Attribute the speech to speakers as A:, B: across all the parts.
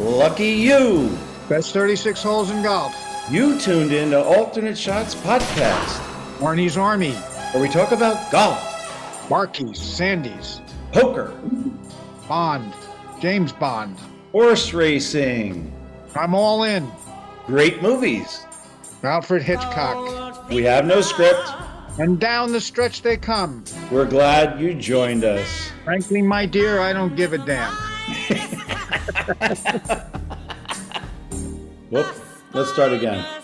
A: Lucky you!
B: Best 36 holes in golf.
A: You tuned in to Alternate Shots Podcast,
B: Arnie's Army.
A: where we talk about golf,
B: Marky's, Sandies.
A: poker,
B: Bond, James Bond.
A: horse racing,
B: I'm all in.
A: great movies.
B: Alfred Hitchcock.
A: We have no script.
B: And down the stretch they come.
A: We're glad you joined us.
B: Frankly, my dear, I don't give a damn.
A: Whoop. Let's start again.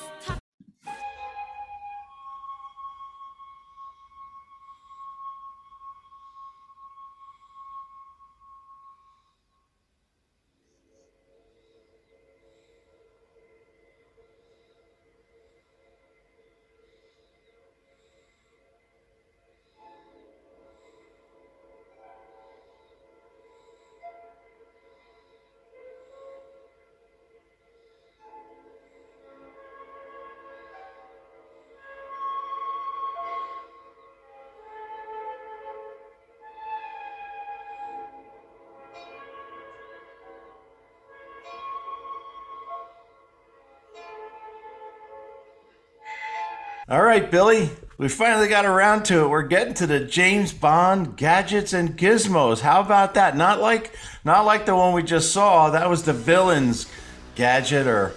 A: All right, Billy. We finally got around to it. We're getting to the James Bond gadgets and gizmos. How about that? Not like not like the one we just saw. That was the villain's gadget or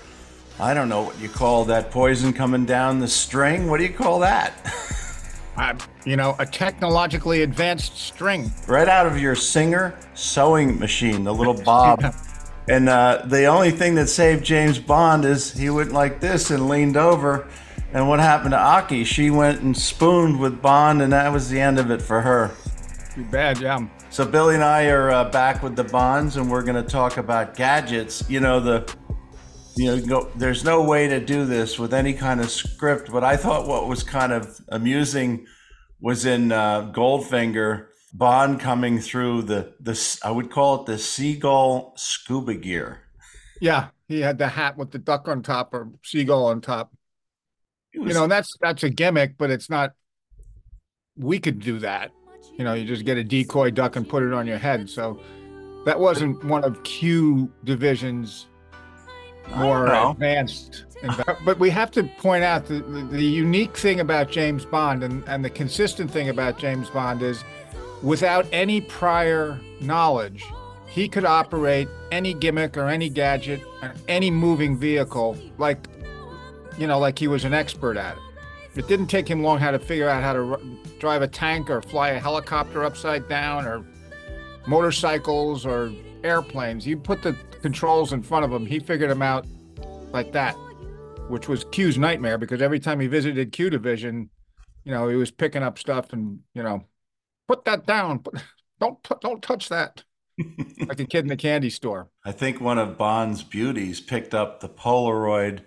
A: I don't know what you call that poison coming down the string. What do you call that?
B: Uh, you know, a technologically advanced string.
A: right out of your Singer sewing machine, the little bob. And uh, the only thing that saved James Bond is he went like this and leaned over. And what happened to Aki? She went and spooned with Bond, and that was the end of it for her.
B: Too bad, yeah.
A: So Billy and I are uh, back with the Bonds, and we're going to talk about gadgets. You know the, you know, there's no way to do this with any kind of script. But I thought what was kind of amusing was in uh, Goldfinger, Bond coming through the the I would call it the seagull scuba gear.
B: Yeah, he had the hat with the duck on top or seagull on top.
A: It
B: You know, and that's that's a gimmick, but it's not. We could do that. You know, you just get a decoy duck and put it on your head. So that wasn't one of Q Division's more advanced. but we have to point out the, the, the unique thing about James Bond and, and the consistent thing about James Bond is without any prior knowledge, he could operate any gimmick or any gadget or any moving vehicle like you know, like he was an expert at it. It didn't take him long how to figure out how to ru- drive a tank or fly a helicopter upside down or motorcycles or airplanes. You put the controls in front of him, he figured them out like that, which was Q's nightmare because every time he visited Q Division, you know, he was picking up stuff and, you know, put that down. Put, don't put, don't touch that. like a kid in the candy store.
A: I think one of Bond's beauties picked up the Polaroid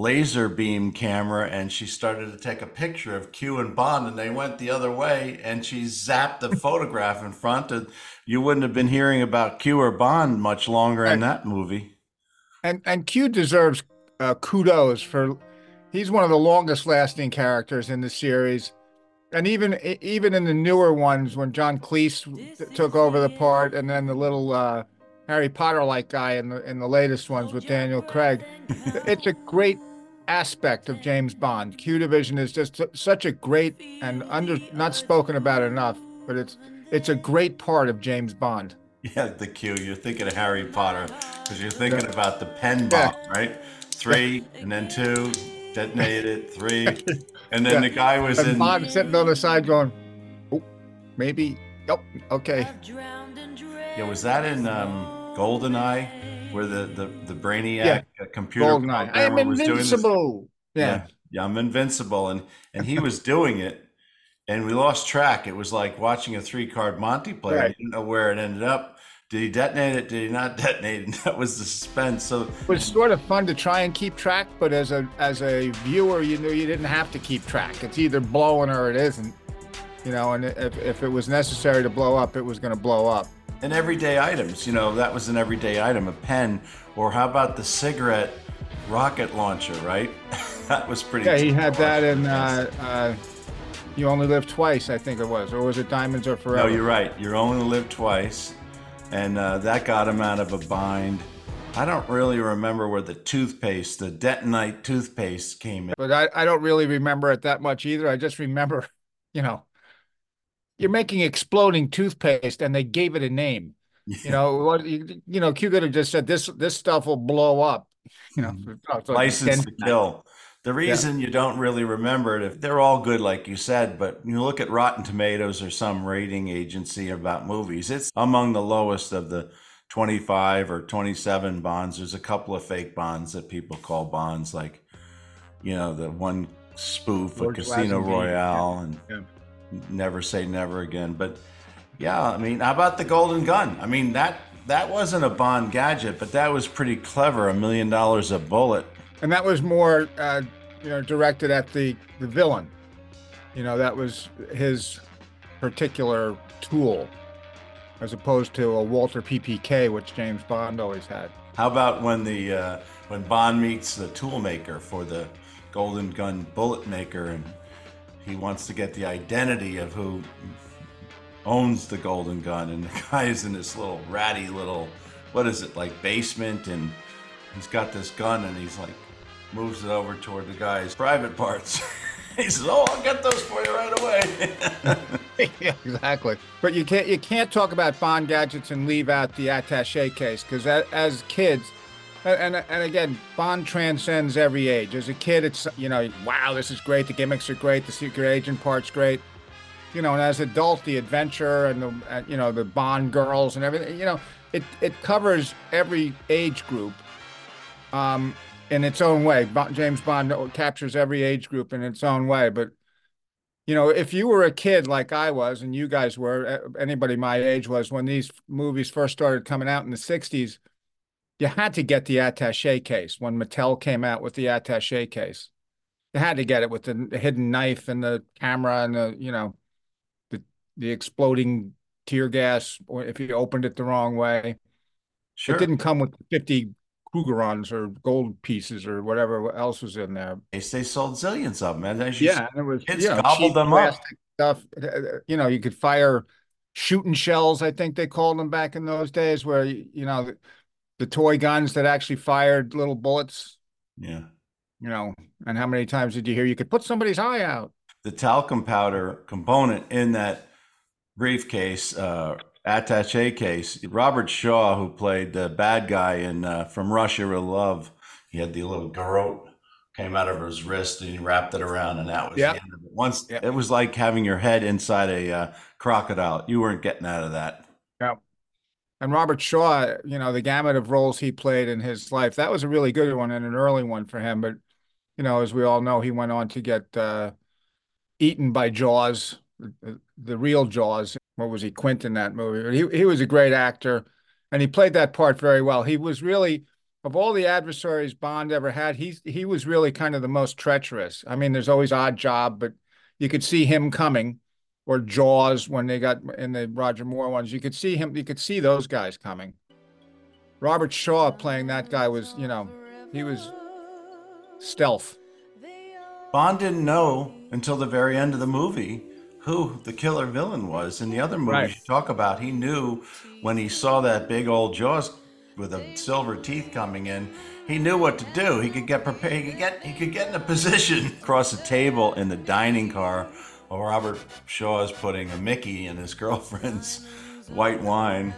A: laser beam camera and she started to take a picture of Q and Bond and they went the other way and she zapped the photograph in front and you wouldn't have been hearing about Q or Bond much longer in that movie.
B: and and Q deserves uh, kudos for he's one of the longest lasting characters in the series, and even even in the newer ones when John Cleese took over the part, and then the little uh, Harry Potter like guy in the in the latest ones with Daniel Craig, it's a great aspect of James Bond. Q Division is just such a great and under not spoken about enough, but it's it's a great part of James Bond.
A: Yeah, the Q. You're thinking of Harry Potter because you're thinking
B: Yeah.
A: about the pen
B: Yeah.
A: bomb, right? Three and then two, detonated it, three. And then
B: Yeah.
A: the guy was
B: And
A: in.
B: Bond sitting on the side going, oh, maybe, yep, okay.
A: Yeah, was that in um, Goldeneye, where the the the Brainiac
B: Yeah.
A: uh, computer
B: Goldeneye. I'm
A: programmer was doing this?
B: invincible. Yeah.
A: Yeah, yeah, I'm invincible, and and he was doing it, and we lost track. It was like watching a three card Monty player.
B: Right.
A: You didn't know where it ended up. Did he detonate it? Did he not detonate? And that was the suspense. So
B: It was sort of fun to try and keep track, but as a as a viewer, you knew you didn't have to keep track. It's either blowing or it isn't. You know, and if, if it was necessary to blow up, it was going to blow up.
A: And everyday items, you know, that was an everyday item, a pen, or how about the cigarette rocket launcher, right? that was pretty.
B: Yeah, he had that in uh, uh, You Only Live Twice, I think it was, or was it Diamonds Are Forever?
A: No, you're right. You're only live twice, and uh, that got him out of a bind. I don't really remember where the toothpaste, the Dentonite toothpaste came in.
B: But I, I don't really remember it that much either. I just remember, you know, you're making exploding toothpaste and they gave it a name. You know, what you, you know, Q could have just said this this stuff will blow up. You know,
A: mm-hmm. license to kill. The reason yeah. you don't really remember it, if they're all good, like you said, but you look at Rotten Tomatoes or some rating agency about movies, it's among the lowest of the 25 or 27 bonds. There's a couple of fake bonds that people call bonds, like, you know, the one spoof George of Casino Royale and yeah. Never Say Never Again. But yeah, I mean, how about the Golden Gun? I mean, that that wasn't a Bond gadget, but that was pretty clever. A million dollars a bullet
B: and that was more uh, you know directed at the the villain. You know that was his particular tool, as opposed to a Walther PPK, which James Bond always had.
A: How about when the uh, when Bond meets the tool maker for the Golden Gun bullet maker, and he wants to get the identity of who owns the Golden Gun, and the guy is in this little ratty little what is it like basement, and he's got this gun, and he's like moves it over toward the guy's private parts. he says, "Oh, I'll get those for you right away."
B: yeah, exactly. But you can't you can't talk about Bond gadgets and leave out the attaché case because as kids, and, and and again, Bond transcends every age. As a kid, it's you know, wow, this is great. The gimmicks are great. The secret agent part's great. You know, and as an adult, the adventure and the you know the Bond girls and everything. You know, it it covers every age group. Um, in its own way. James Bond captures every age group in its own way. But you know, if you were a kid like I was, and you guys were, anybody my age was when these movies first started coming out in the '60s, you had to get the attaché case when Mattel came out with the attaché case. You had to get it with the hidden knife and the camera and the you know, the the exploding tear gas, or if you opened it the wrong way. Sure. It didn't come with 50 Krugerrands or gold pieces or whatever else was in there.
A: They, they sold zillions of them, and
B: yeah, and it was
A: kids you know, gobbled them up.
B: Stuff, uh, uh, you know, you could fire shooting shells. I think they called them back in those days, where you know the, toy guns that actually fired little bullets.
A: Yeah,
B: you know, and how many times did you hear you could put somebody's eye out?
A: The talcum powder component in that briefcase uh, attache case. Robert Shaw, who played the bad guy in uh, From Russia with Love, he had the little garrote came out of his wrist and he wrapped it around, and that was yep. the end of it. Once yep. it was like having your head inside a uh, crocodile. You weren't getting out of that.
B: And Robert Shaw, you know, the gamut of roles he played in his life, that was a really good one and an early one for him. But, you know, as we all know, he went on to get uh, eaten by Jaws, the, real Jaws what was he Quint in that movie? He he was a great actor, and he played that part very well. He was really of all the adversaries Bond ever had, he he was really kind of the most treacherous. I mean, there's always odd job, but you could see him coming, or Jaws when they got in the Roger Moore ones. You could see him. You could see those guys coming. Robert Shaw playing that guy was, you know, he was stealth.
A: Bond didn't know until the very end of the movie who the killer villain was. In the other movies right. you talk about, he knew when he saw that big old jaws with the silver teeth coming in, he knew what to do. He could get prepared. He could get he could get in a position across the table in the dining car while Robert Shaw is putting a Mickey in his girlfriend's white wine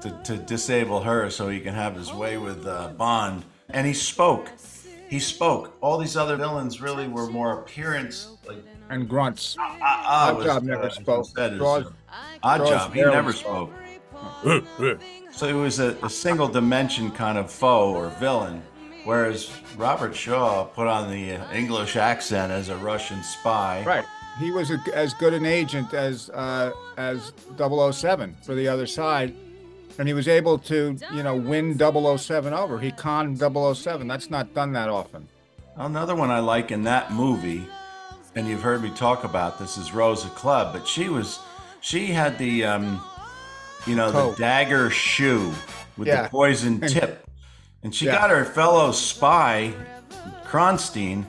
A: to, to disable her so he can have his way with uh, Bond. And he spoke. He spoke. All these other villains really were more appearance like
B: and grunts. Uh, uh,
A: Odd Job never spoke. Jaws, Odd Job, he never spoke. so he was a, a single dimension kind of foe or villain, whereas Robert Shaw put on the English accent as a Russian spy.
B: Right. He was a, as good an agent as uh, as 007 for the other side, and he was able to, you know, win 007 over. He conned 007. That's not done that often.
A: Another one I like in that movie and you've heard me talk about this is Rosa Klebb, but she was she had the um, you know the dagger shoe with yeah. the poison tip, and she yeah. got her fellow spy Kronsteen.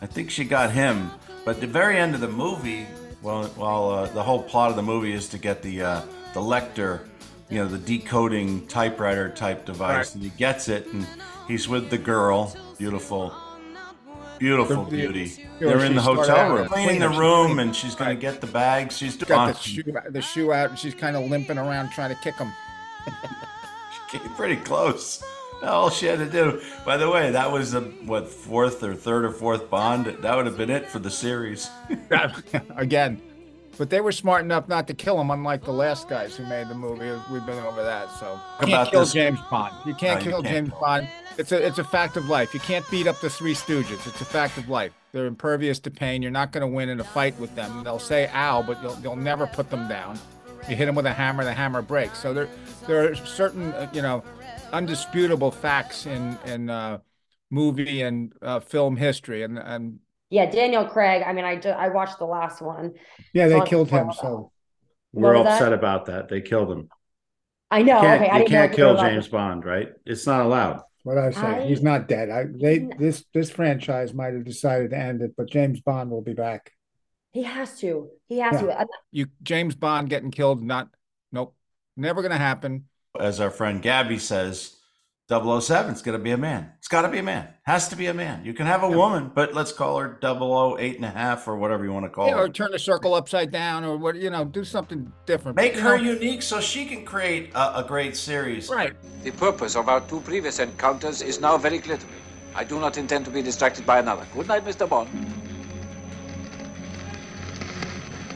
A: I think she got him, but the very end of the movie, well, well, uh, the whole plot of the movie is to get the uh, the Lektor you know, the decoding typewriter type device,
B: Right.
A: and he gets it, and he's with the girl, beautiful, beautiful
B: The- the-
A: beauty.
B: know,
A: They're in the hotel room, cleaning the room, and she's gonna
B: Right.
A: get the bags. She's
B: got the shoe, the shoe out, and she's kind of limping around trying to kick him.
A: she Came pretty close. All she had to do. By the way, that was the what fourth or third or fourth Bond. That would have been it for the series.
B: Again, but they were smart enough not to kill him, unlike the last guys who made the movie. We've been over that, so you can't
A: about
B: kill
A: this-
B: James Bond. You can't
A: No, you
B: kill
A: can't
B: James. Bond. It's a it's a fact of life. You can't beat up the Three Stooges. It's a fact of life. They're impervious to pain. You're not going to win in a fight with them. They'll say "ow," but you'll you'll never put them down. You hit them with a hammer, the hammer breaks. So there there are certain uh, you know undisputable facts in in uh, movie and uh, film history, and and
C: Yeah, Daniel Craig. I mean, I ju- I watched the last one.
B: yeah, they killed him.
C: well,
B: So
D: We're
C: was that?
D: upset about that. They killed him.
C: I know.
D: You can't,
C: okay, I
D: you
C: didn't
D: can't
C: if
D: kill James
C: this.
D: Bond, right? It's not allowed.
B: what I say,
C: I-
B: he's not dead. I they this this franchise might have decided to end it, but James Bond will be back.
C: He has to. He has
B: Yeah.
C: to. And
B: You James Bond getting killed? Not nope, never gonna happen.
A: As our friend Gabby says, 007 is going to be a man. It's got to be a man. Has to be a man. You can have a woman, but let's call her 008 and a half or whatever you want to call
B: Yeah,
A: her.
B: or turn the circle upside down, or what you know, do something different.
A: Make
B: You
A: her
B: know,
A: unique so she can create a, a great series.
B: right.
E: The purpose of our two previous encounters is now very clear to me. I do not intend to be distracted by another. Good night, Mr. Bond.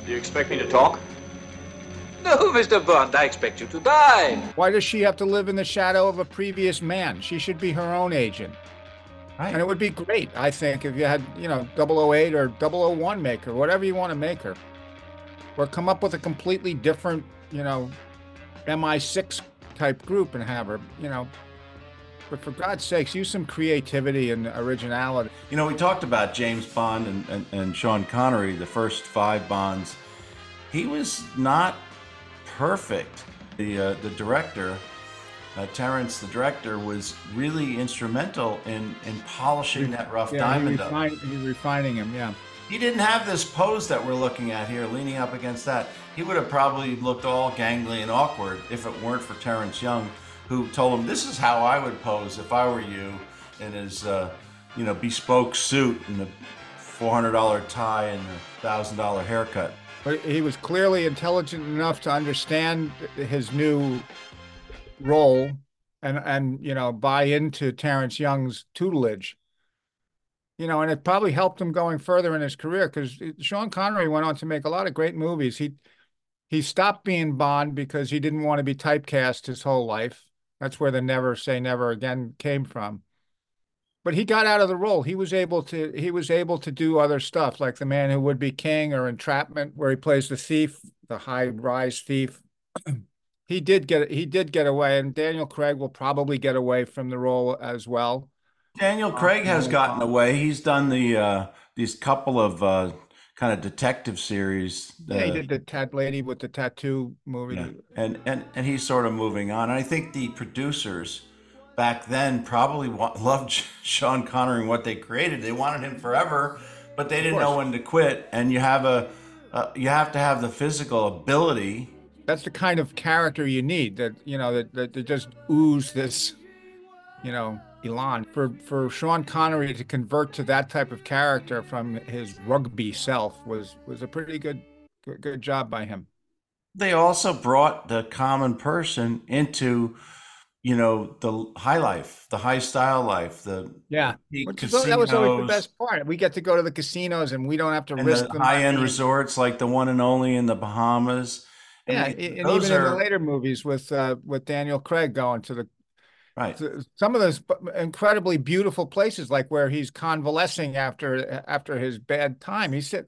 F: Do you expect me to talk?
E: No, Mr. Bond, I expect you to die.
B: Why does she have to live in the shadow of a previous man? She should be her own agent.
A: Right.
B: And it would be great, I think, if you had, you know, 008 or 001 make her, whatever you want to make her. Or come up with a completely different, you know, MI6 type group and have her, you know. But for God's sakes, use some creativity and originality.
A: You know, we talked about James Bond and, and, and Sean Connery, the first five Bonds. He was not perfect. The uh, the director, uh, Terence, the director, was really instrumental in in polishing that rough
B: Yeah, he
A: diamond up.
B: he's refining him, yeah.
A: He didn't have this pose that we're looking at here, leaning up against that. He would have probably looked all gangly and awkward if it weren't for Terence Young, who told him, "This is how I would pose if I were you," in his, uh, you know, bespoke suit and the four hundred dollar tie and the thousand dollar haircut.
B: But he was clearly intelligent enough to understand his new role and and you know buy into Terence Young's tutelage. You know, and it probably helped him going further in his career because Sean Connery went on to make a lot of great movies. He he stopped being Bond because he didn't want to be typecast his whole life. That's where the never say never again came from. But he got out of the role. He was able to he was able to do other stuff like The Man Who Would Be King or Entrapment, where he plays the thief, the high rise thief. he did get he did get away, and Daniel Craig will probably get away from the role as well.
A: Daniel Craig has gotten away. He's done the uh, these couple of uh, kind of detective series.
B: Yeah, he
A: uh,
B: did the tat lady with the tattoo movie.
A: Yeah. And, and and he's sort of moving on. And I think the producers back then probably loved Sean Connery and what they created. They wanted him forever, but they didn't know when to quit. And you have a uh, you have to have the physical ability.
B: That's the kind of character you need. That you know that that, that just ooze this, you know, elan. For for Sean Connery to convert to that type of character from his rugby self was was a pretty good good, good job by him.
A: They also brought the common person into, you know, the high life, the high style life, the
B: Yeah,
A: the
B: Which that was always the best part. We get to go to the casinos and we don't have to
A: and
B: risk
A: the high end resorts like the one and only in the Bahamas.
B: Yeah,
A: And
B: and, and
A: those
B: even in the later movies with uh, with Daniel Craig going to the
A: right.
B: to some of those incredibly beautiful places, like where he's convalescing after after his bad time. He said,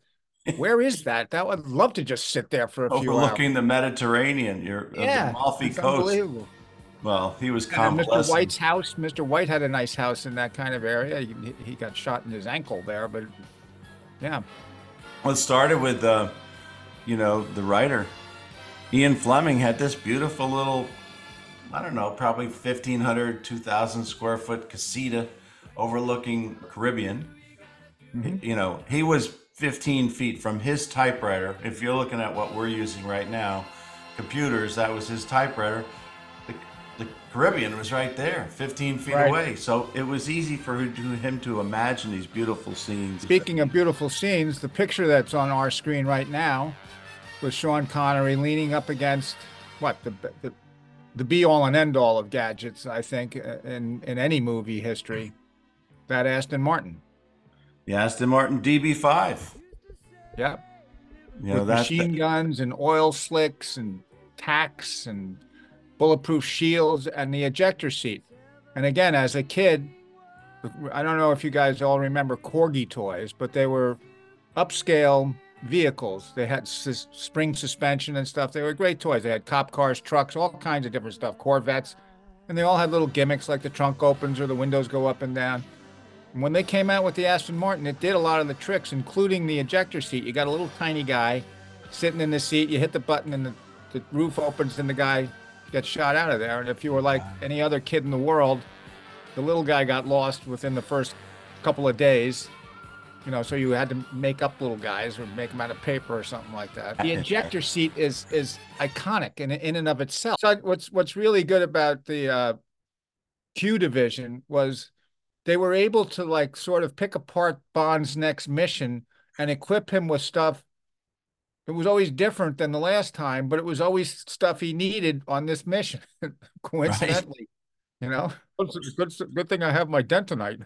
B: "Where is that? That would love to just sit there for a few hours."
A: overlooking the Mediterranean, your of
B: Yeah,
A: the Amalfi Coast.
B: unbelievable.
A: Well, he was
B: Mr. White's house. Mr. White had a nice house in that kind of area. He, he got shot in his ankle there, but yeah,
A: Well, it started with, uh, you know, the writer Ian Fleming had this beautiful little, I don't know, probably 1,500, 2,000 square foot casita overlooking Caribbean. You know, he was 15 feet from his typewriter. If you're looking at what we're using right now, computers. That was his typewriter. Caribbean was right there, 15 feet
B: Right.
A: away. So it was easy for him to imagine these beautiful scenes.
B: Speaking of beautiful scenes, the picture that's on our screen right now with Sean Connery leaning up against what the the, the be all and end all of gadgets, I think, uh, in in any movie history. That Aston Martin.
A: the Aston Martin DB5.
B: Yep.
A: You know
B: with machine guns and oil slicks and tacks and bulletproof shields and the ejector seat. And again, as a kid, I don't know if you guys all remember Corgi toys, but they were upscale vehicles. They had spring suspension and stuff. They were great toys. They had cop cars, trucks, all kinds of different stuff, Corvettes, and they all had little gimmicks like the trunk opens or the windows go up and down. And when they came out with the Aston Martin, it did a lot of the tricks, including the ejector seat. You got a little tiny guy sitting in the seat. You hit the button, and the, the roof opens, and the guy gets shot out of there. And if you were like any other kid in the world, the little guy got lost within the first couple of days. You know, so you had to make up little guys or make them out of paper or something like that. The injector seat is is iconic in in and of itself. So what's what's really good about the uh, Q division was they were able to like sort of pick apart Bond's next mission and equip him with stuff. It was always different than the last time, but it was always stuff he needed on this mission. Coincidentally, you know, good, good thing I have my dentonite.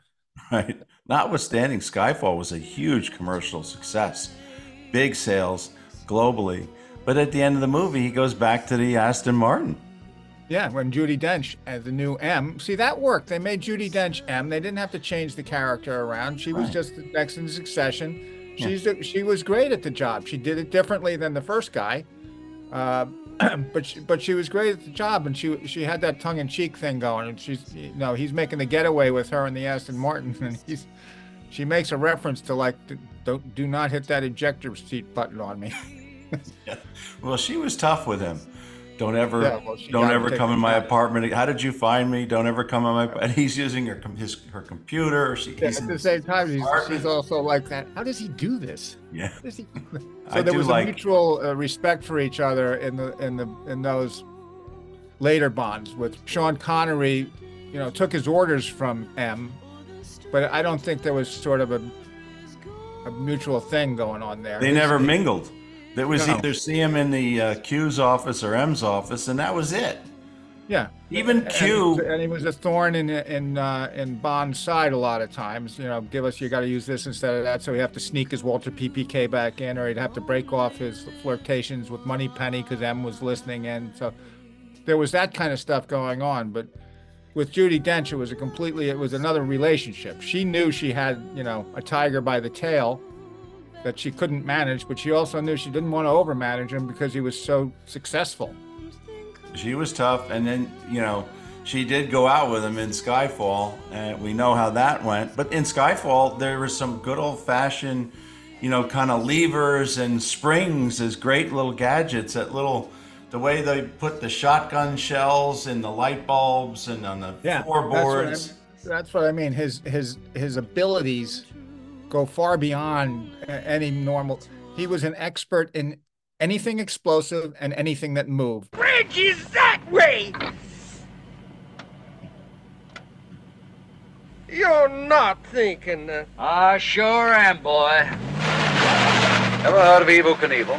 A: Right. Notwithstanding, Skyfall was a huge commercial success, big sales globally. But at the end of the movie, he goes back to the Aston Martin.
B: Yeah, when Judi Dench as the new M. See, that worked. They made Judi Dench M. They didn't have to change the character around. She was just the next in succession. She's the, she was great at the job. She did it differently than the first guy, uh, but she, but she was great at the job, and she she had that tongue in cheek thing going. And she's you know he's making the getaway with her in the Aston Martin, and he's she makes a reference to like don't do not hit that ejector seat button on me.
A: Well, she was tough with him. Don't ever,
B: Yeah, well,
A: don't ever come in my
B: time.
A: apartment. How did you find me? Don't ever come in my. And he's using her his her computer. She,
B: Yeah, at the same time, he's, she's also like that. How does he do this?
A: Yeah,
B: he-
A: I
B: So there was
A: like-
B: a mutual uh, respect for each other in the in the in those later bonds. With Sean Connery, you know, took his orders from M, but I don't think there was sort of a a mutual thing going on there.
A: they never mingled. There was
B: No.
A: either see him in the uh, Q's office or M's office, and that was it.
B: Yeah.
A: Even Q,
B: and he was a thorn in in uh, in Bond's side a lot of times. You know, give us you got to use this instead of that. So he have to sneak his Walther PPK back in, or he'd have to break off his flirtations with Moneypenny because M was listening in. So there was that kind of stuff going on. But with Judi Dench, it was a completely it was another relationship. She knew she had you know a tiger by the tail that she couldn't manage, but she also knew she didn't want to overmanage him because he was so successful.
A: she was tough, and then you know she did go out with him in Skyfall, and we know how that went. But in Skyfall, there was some good old fashioned, you know, kind of levers and springs as great little gadgets. That little, the way they put the shotgun shells in the light bulbs and on the
B: That's what,
A: floorboards.
B: I, that's what I mean. His his his abilities go far beyond uh, any normal. He was an expert in anything explosive and anything that moved.
G: Bridge is that way! You're not thinking that.
E: I sure am, boy. Ever heard of Evel Knievel?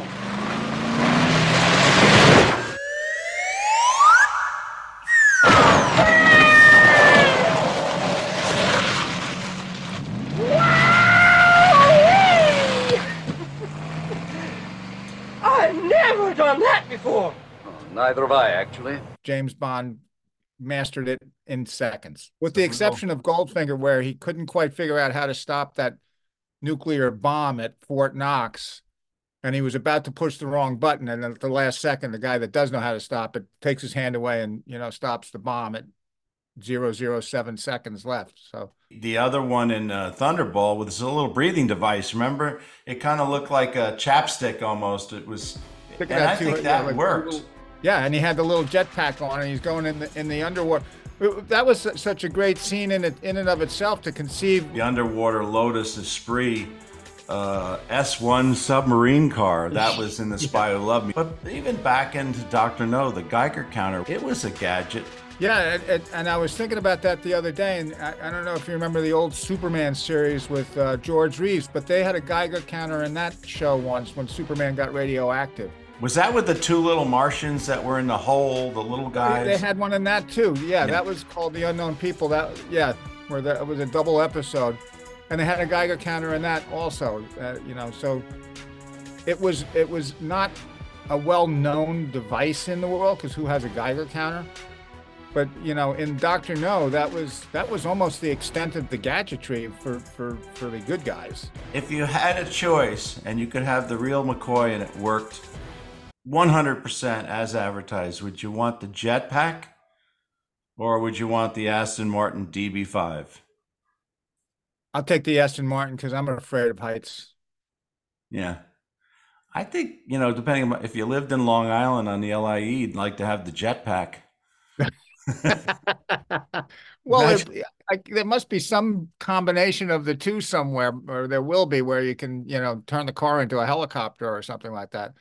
G: I've never done that before.
E: Neither have I, actually.
B: James Bond mastered it in seconds, with the exception of Goldfinger, where he couldn't quite figure out how to stop that nuclear bomb at Fort Knox. And he was about to push the wrong button, and at the last second, the guy that does know how to stop it takes his hand away and you know stops the bomb at zero zero seven seconds left. So
A: The other one in uh, Thunderball with a little breathing device. Remember, it kind of looked like a chapstick almost. It was,
B: Look
A: and I think
B: yeah,
A: that
B: like
A: worked.
B: little- Yeah, and he had the little jetpack on, and he's going in the in the underwater. That was such a great scene in it in and of itself to conceive.
A: the underwater Lotus Esprit uh, S1 submarine car that was in The Spy Who Loved Me. But even back into Dr. No, the Geiger counter, it was a gadget.
B: Yeah, and, and, and I was thinking about that the other day, and I, I don't know if you remember the old Superman series with uh, George Reeves, but they had a Geiger counter in that show once when Superman got radioactive.
A: Was that with the two little Martians that were in the hole, the little guys?
B: They had one in that too. Yeah, that was called The Unknown People. That yeah, where that it was a double episode, and they had a Geiger counter in that also. Uh, you know, so it was it was not a well-known device in the world because who has a Geiger counter? But you know, in Doctor No, that was that was almost the extent of the gadgetry for for for the good guys.
A: If you had a choice and you could have the real McCoy and it worked 100% as advertised, would you want the jetpack or would you want the Aston Martin DB5?
B: I'll take the Aston Martin because I'm afraid of heights.
A: Yeah. I think, you know, depending on if you lived in Long Island on the LIE, you'd like to have the jetpack.
B: well, it, I, there must be some combination of the two somewhere, or there will be, where you can, you know, turn the car into a helicopter or something like that.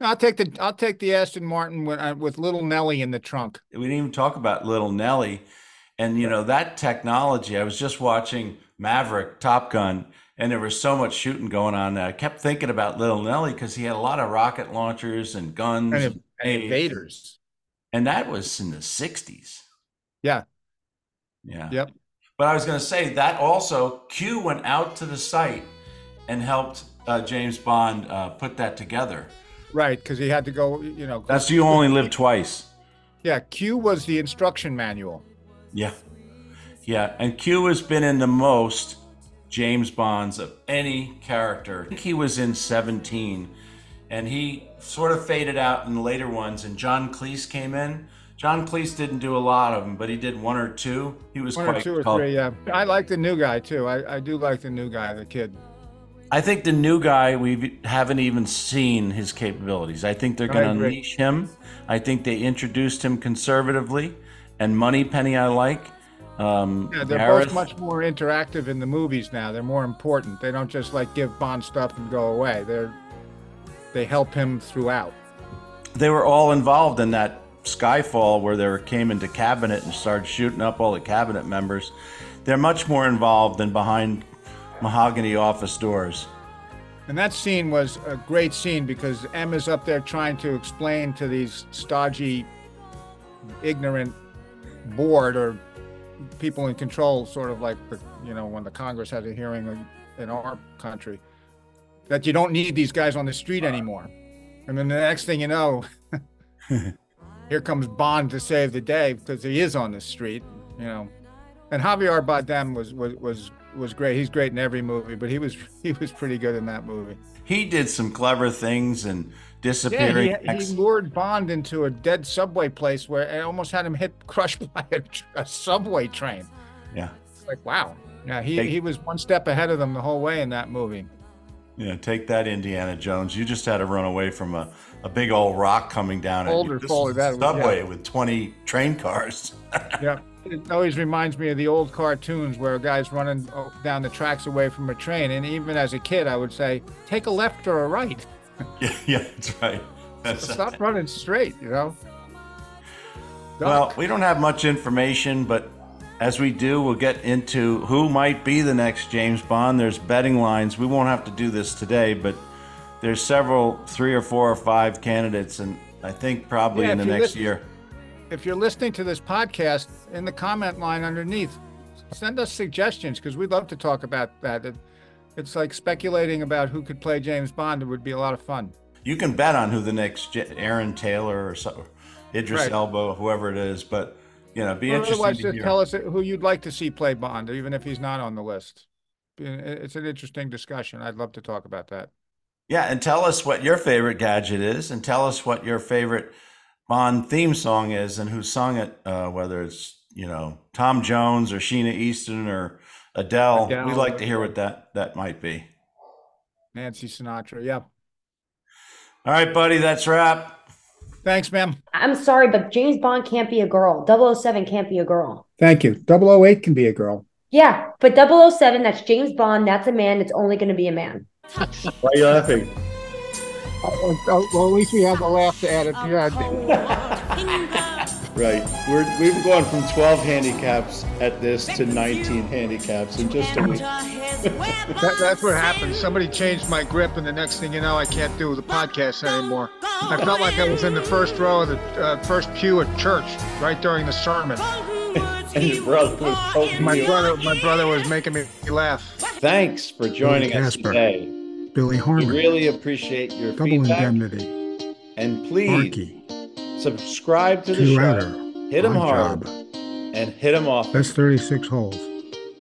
B: I'll take the I'll take the Aston Martin with, uh, with little Nellie in the trunk.
A: we didn't even talk about little Nellie. And you know, that technology, I was just watching Maverick Top Gun and there was so much shooting going on that I kept thinking about little Nellie because he had a lot of rocket launchers and guns
B: And,
A: and,
B: and invaders.
A: And that was in the 60s.
B: Yeah.
A: Yeah.
B: Yep.
A: But I was going to say that also Q went out to the site and helped uh, James Bond uh, put that together.
B: Right, because he had to go, you know.
A: That's you only live twice.
B: Yeah, Q was the instruction manual.
A: Yeah. Yeah. And Q has been in the most James Bonds of any character. I think he was in 17 and he sort of faded out in the later ones. And John Cleese came in. John Cleese didn't do a lot of them, but he did one or two. He was
B: One
A: quite
B: or two or three, yeah. I like the new guy too. I, I do like the new guy, the kid.
A: I think the new guy we haven't even seen his capabilities. I think they're going to unleash him. I think they introduced him conservatively, and Moneypenny I like. Um,
B: Yeah, they're
A: Gareth-
B: both much more interactive in the movies now. They're more important. They don't just like give Bond stuff and go away. They're they help him throughout.
A: they were all involved in that Skyfall where they were, came into cabinet and started shooting up all the cabinet members. They're much more involved than behind mahogany office doors.
B: And that scene was a great scene because M is up there trying to explain to these stodgy, ignorant board or people in control, sort of like the you know when the Congress has a hearing in- in our country, that you don't need these guys on the street anymore. And then the next thing you know, here comes Bond to save the day because he is on the street, you know. And Javier Bardem was was was was great. He's great in every movie, but he was he was pretty good in that movie.
A: He did some clever things and
B: Yeah,
A: disappearing.
B: he, he
A: ex-
B: lured Bond into a dead subway place where it almost had him hit crushed by a, a subway train.
A: yeah.
B: It's like wow. Yeah, he,
A: Hey.
B: he was one step ahead of them the whole way in that movie.
A: Yeah, take that, Indiana Jones. You just had to run away from a, a big old rock coming down at
B: Older
A: you. This
B: folly,
A: is
B: that
A: subway
B: yeah.
A: with 20 train cars.
B: Yeah. It always reminds me of the old cartoons where a guy's running oh, down the tracks away from a train. And even as a kid, I would say, take a left or a right.
A: yeah, yeah, that's right. That's
B: Stop running straight, you know?
A: Well, we don't have much information, but as we do, we'll get into who might be the next James Bond. There's betting lines. We won't have to do this today, but there's several, three or four or five candidates, and I think probably
B: Yeah,
A: in the next
B: listen-
A: year.
B: If you're listening to this podcast in the comment line underneath send us suggestions because we'd love to talk about that. It, it's like speculating about who could play james bond. It would be a lot of fun.
A: You can bet on who the next Aaron Taylor or so, Idris
B: Right.
A: Elba, whoever it is, but you know, be
B: Or
A: interesting
B: otherwise
A: to hear.
B: tell us who you'd like to see play bond even if he's not on the list. It's an interesting discussion. I'd love to talk about that.
A: Yeah, and tell us what your favorite gadget is, and tell us what your favorite Bond theme song is, and who sung it. Uh, whether it's you know Tom Jones or Sheena Easton or Adele.
B: Adele.
A: We'd like to hear what that that might be.
B: nancy sinatra yeah
A: All right, buddy, that's wrap.
B: thanks ma'am
C: I'm sorry, but James Bond can't be a girl. 007 can't be a girl.
B: thank you 008 can be a girl
C: Yeah, but 007, that's James Bond. That's a man. It's only going to be a man.
A: Why are you laughing?
B: Well, at least we have the laugh to add it. Yeah.
A: Right. We're, we've gone from 12 handicaps at this to 19 handicaps in just a week.
B: That, that's what happened. Somebody changed my grip, and the next thing you know, I can't do the podcast anymore. I felt like I was in the first row of the uh, first pew at church, right during the sermon.
A: And your brother was poking
B: My
A: you.
B: brother, my brother was making me laugh.
A: Thanks for joining us today.
H: Billy
A: We
H: Harmon,
A: really appreciate your
H: Double
A: feedback.
H: Indemnity,
A: And please subscribe to the
H: Two
A: show. Hit
H: Odd
A: hard
H: Job.
A: and hit 'em off.
H: That's 36 holes.